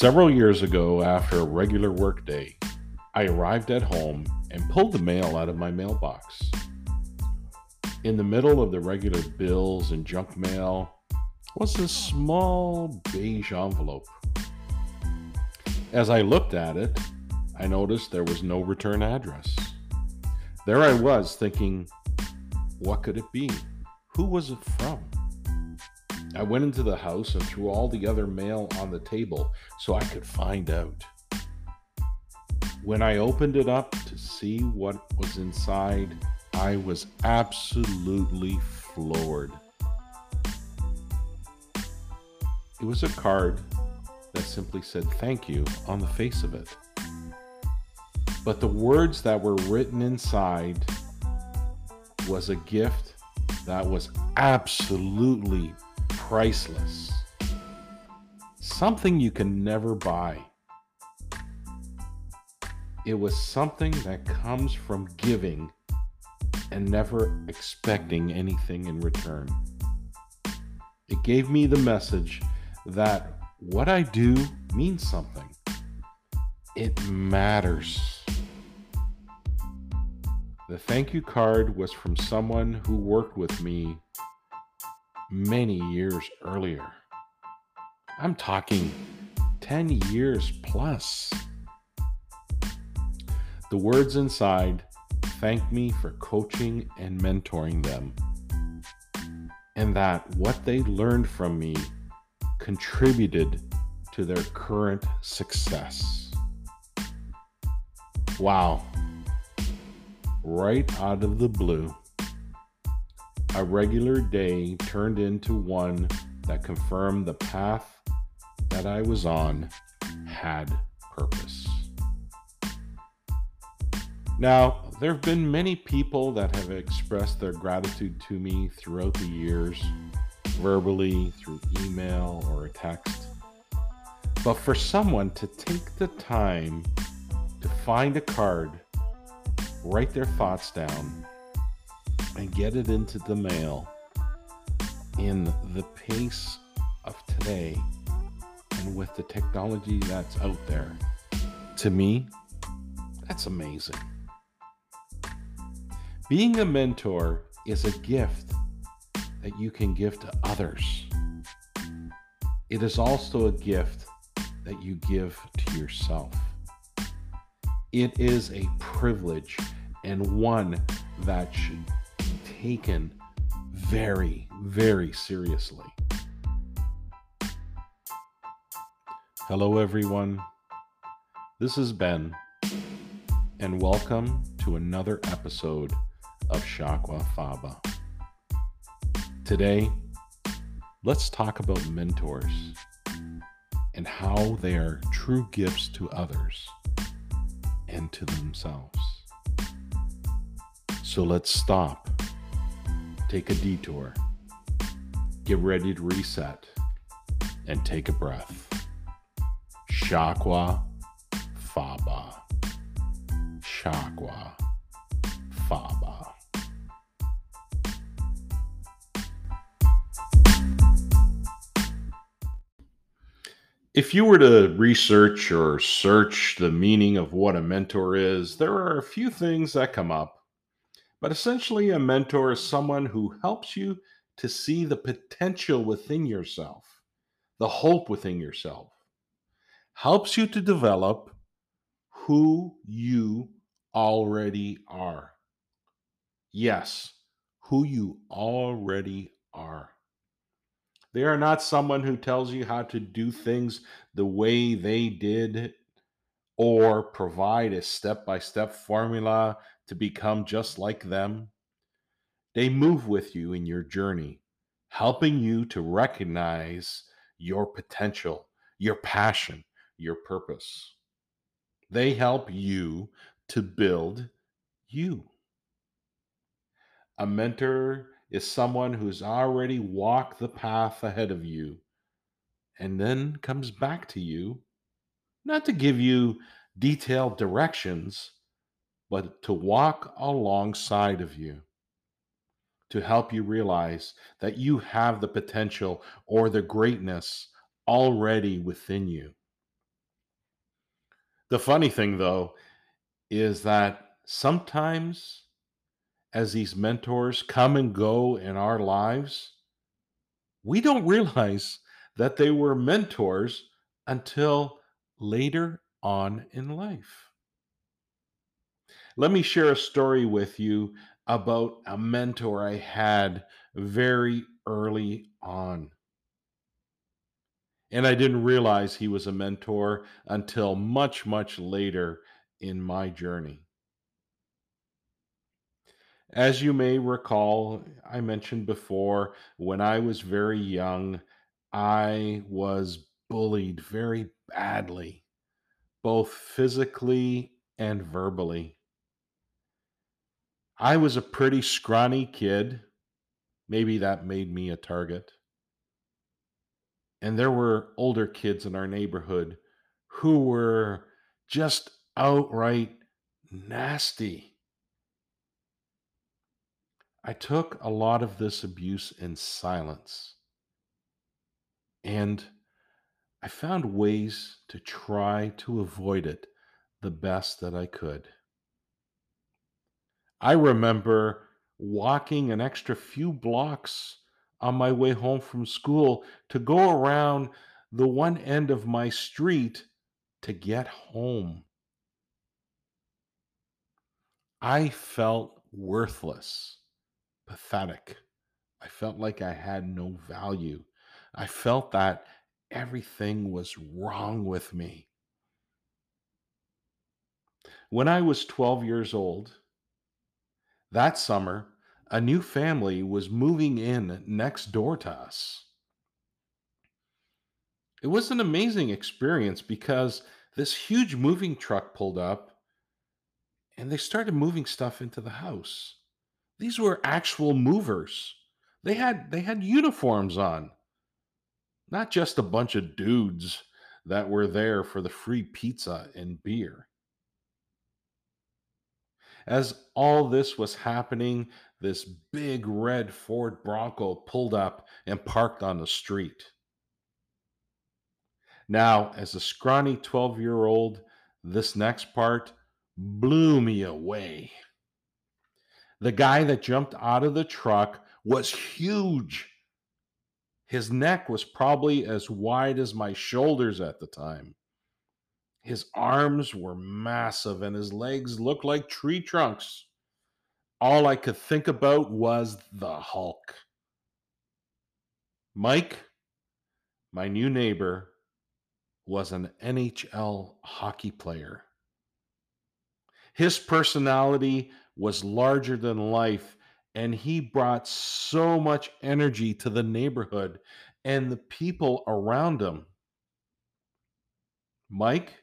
Several years ago, after a regular workday, I arrived at home and pulled the mail out of my mailbox. In the middle of the regular bills and junk mail was a small beige envelope. As I looked at it, I noticed there was no return address. There I was thinking, what could it be? Who was it from? I went into the house and threw all the other mail on the table so I could find out. When I opened it up to see what was inside, I was absolutely floored. It was a card that simply said thank you on the face of it. But the words that were written inside was a gift that was absolutely priceless. Something you can never buy. It was something that comes from giving and never expecting anything in return. It gave me the message that what I do means something. It matters. The thank you card was from someone who worked with me many years earlier. I'm talking 10 years plus. The words inside thank me for coaching and mentoring them, and that what they learned from me contributed to their current success. Wow. Right out of the blue, a regular day turned into one that confirmed the path that I was on had purpose. Now, there have been many people that have expressed their gratitude to me throughout the years, verbally, through email, or a text. But for someone to take the time to find a card, write their thoughts down, and get it into the mail in the pace of today and with the technology that's out there, to me, that's amazing. Being a mentor is a gift that you can give to others. It is also a gift that you give to yourself. It is a privilege and one that should taken very, very seriously. Hello, everyone. This is Ben, and welcome to another episode of Shakwa Faba. Today, let's talk about mentors and how they are true gifts to others and to themselves. So let's stop, take a detour, get ready to reset, and take a breath. Shakwa Faba. Shakwa Faba. If you were to research or search the meaning of what a mentor is, there are a few things that come up. But essentially, a mentor is someone who helps you to see the potential within yourself, the hope within yourself, helps you to develop who you already are. Yes, who you already are. They are not someone who tells you how to do things the way they did or provide a step by step formula to become just like them. They move with you in your journey, helping you to recognize your potential, your passion, your purpose. They help you to build you. A mentor is someone who's already walked the path ahead of you and then comes back to you, not to give you detailed directions, but to walk alongside of you to help you realize that you have the potential or the greatness already within you. The funny thing, though, is that sometimes as these mentors come and go in our lives, we don't realize that they were mentors until later on in life. Let me share a story with you about a mentor I had very early on. And I didn't realize he was a mentor until much, much later in my journey. As you may recall, I mentioned before, when I was very young, I was bullied very badly, both physically and verbally. I was a pretty scrawny kid. Maybe that made me a target. And there were older kids in our neighborhood who were just outright nasty. I took a lot of this abuse in silence. And I found ways to try to avoid it the best that I could. I remember walking an extra few blocks on my way home from school to go around the one end of my street to get home. I felt worthless, pathetic. I felt like I had no value. I felt that everything was wrong with me. When I was 12 years old, that summer, a new family was moving in next door to us. It was an amazing experience because this huge moving truck pulled up and they started moving stuff into the house. These were actual movers. They had they had uniforms on, not just a bunch of dudes that were there for the free pizza and beer. As all this was happening, this big red Ford Bronco pulled up and parked on the street. Now, as a scrawny 12 year old, this next part blew me away. The guy that jumped out of the truck was huge. His neck was probably as wide as my shoulders at the time. His arms were massive and his legs looked like tree trunks. All I could think about was the Hulk. Mike, my new neighbor, was an NHL hockey player. His personality was larger than life, and he brought so much energy to the neighborhood and the people around him. Mike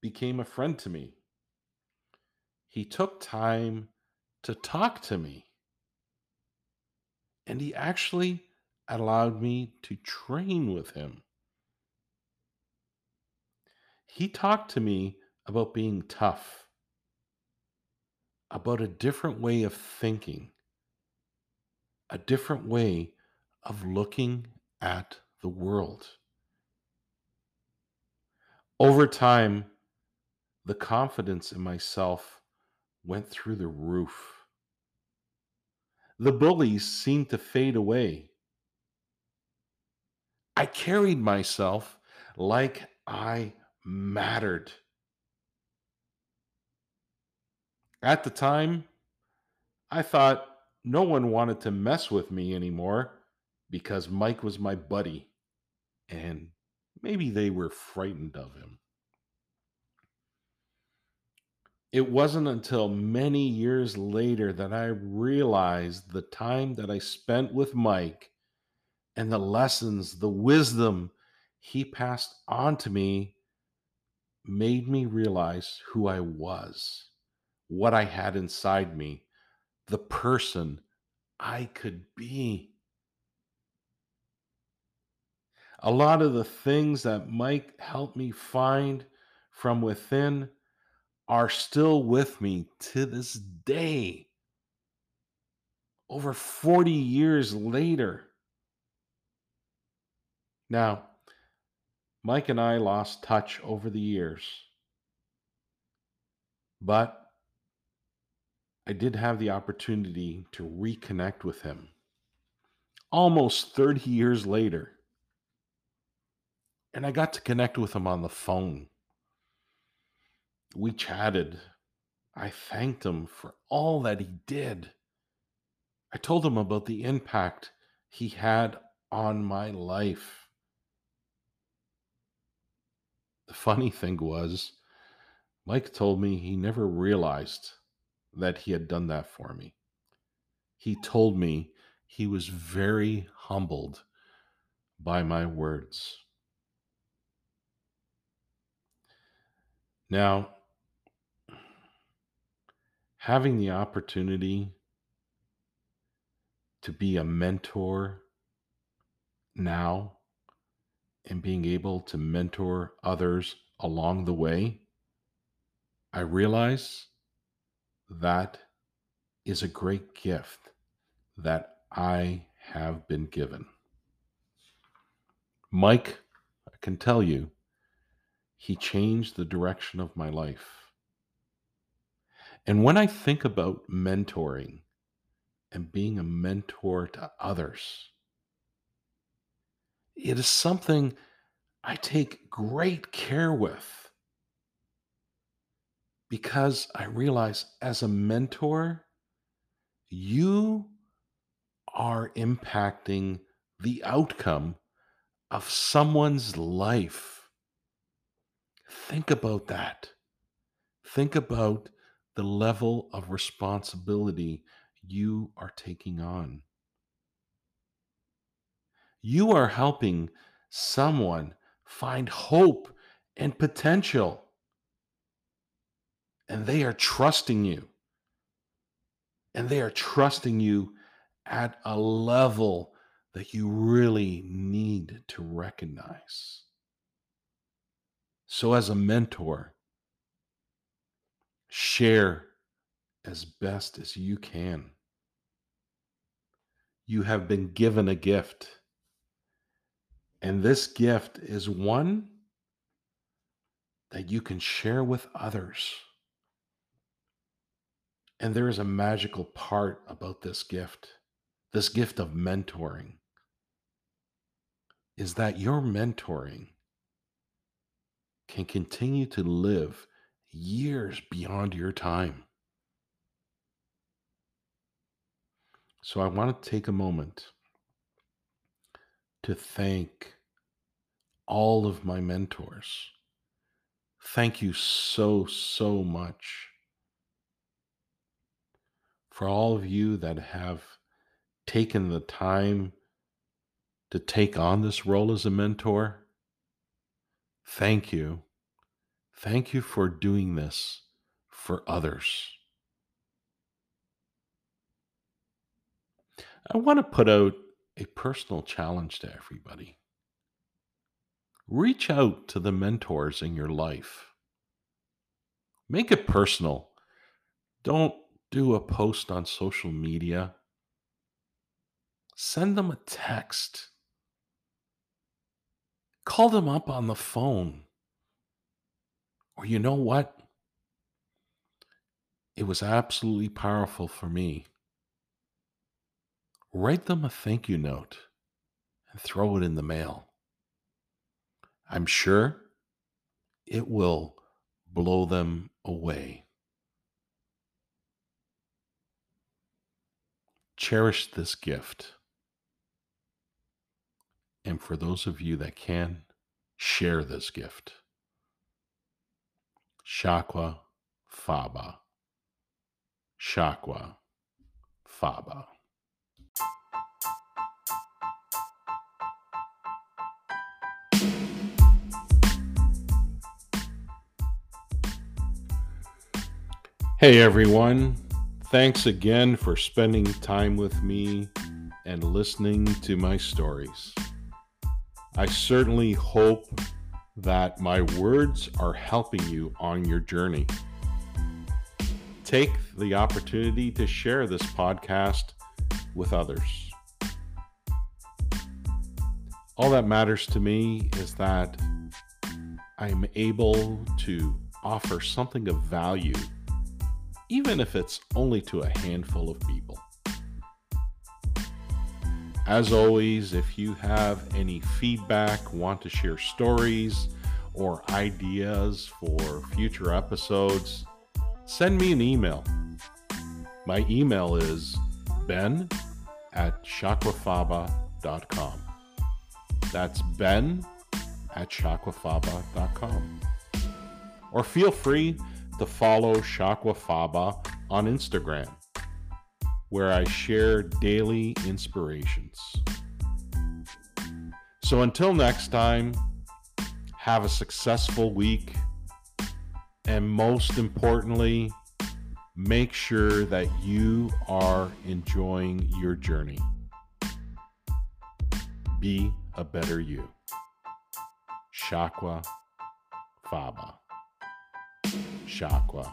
became a friend to me. He took time to talk to me. And he actually allowed me to train with him. He talked to me about being tough, about a different way of thinking, a different way of looking at the world. Over time, the confidence in myself went through the roof. The bullies seemed to fade away. I carried myself like I mattered. At the time, I thought no one wanted to mess with me anymore because Mike was my buddy, and maybe they were frightened of him. It wasn't until many years later that I realized the time that I spent with Mike and the lessons, the wisdom he passed on to me made me realize who I was, what I had inside me, the person I could be. A lot of the things that Mike helped me find from within are still with me to this day, over 40 years later. Now, Mike and I lost touch over the years, But I did have the opportunity to reconnect with him almost 30 years later. And I got to connect with him on the phone. We chatted. I thanked him for all that he did. I told him about the impact he had on my life. The funny thing was, Mike told me he never realized that he had done that for me. He told me he was very humbled by my words. Now, having the opportunity to be a mentor now and being able to mentor others along the way, I realize that is a great gift that I have been given. Mike, I can tell you, he changed the direction of my life. And when I think about mentoring and being a mentor to others, it is something I take great care with because I realize as a mentor, you are impacting the outcome of someone's life. Think about that. Think about the level of responsibility you are taking on. You are helping someone find hope and potential. And they are trusting you. And they are trusting you at a level that you really need to recognize. So, as a mentor, share as best as you can. You have been given a gift. And this gift is one that you can share with others. And there is a magical part about this gift, this gift of mentoring, is that your mentoring can continue to live years beyond your time. So I want to take a moment to thank all of my mentors. Thank you so, so much for all of you that have taken the time to take on this role as a mentor. Thank you. Thank you for doing this for others. I want to put out a personal challenge to everybody. Reach out to the mentors in your life. Make it personal. Don't do a post on social media. Send them a text. Call them up on the phone. Or you know what? It was absolutely powerful for me. Write them a thank you note and throw it in the mail. I'm sure it will blow them away. Cherish this gift. And for those of you that can, share this gift. Shakwa Faba. Shakwa Faba. Hey everyone, thanks again for spending time with me and listening to my stories. I certainly hope that my words are helping you on your journey. Take the opportunity to share this podcast with others. All that matters to me is that I'm able to offer something of value even if it's only to a handful of people. As always, if you have any feedback, want to share stories, or ideas for future episodes, send me an email. My email is ben at shakwafaba.com. That's ben at shakwafaba.com. Or feel free to follow Shakwafaba on Instagram, where I share daily inspirations. So until next time, have a successful week, and most importantly, make sure that you are enjoying your journey. Be a better you. Shakwa Faba. Shakwa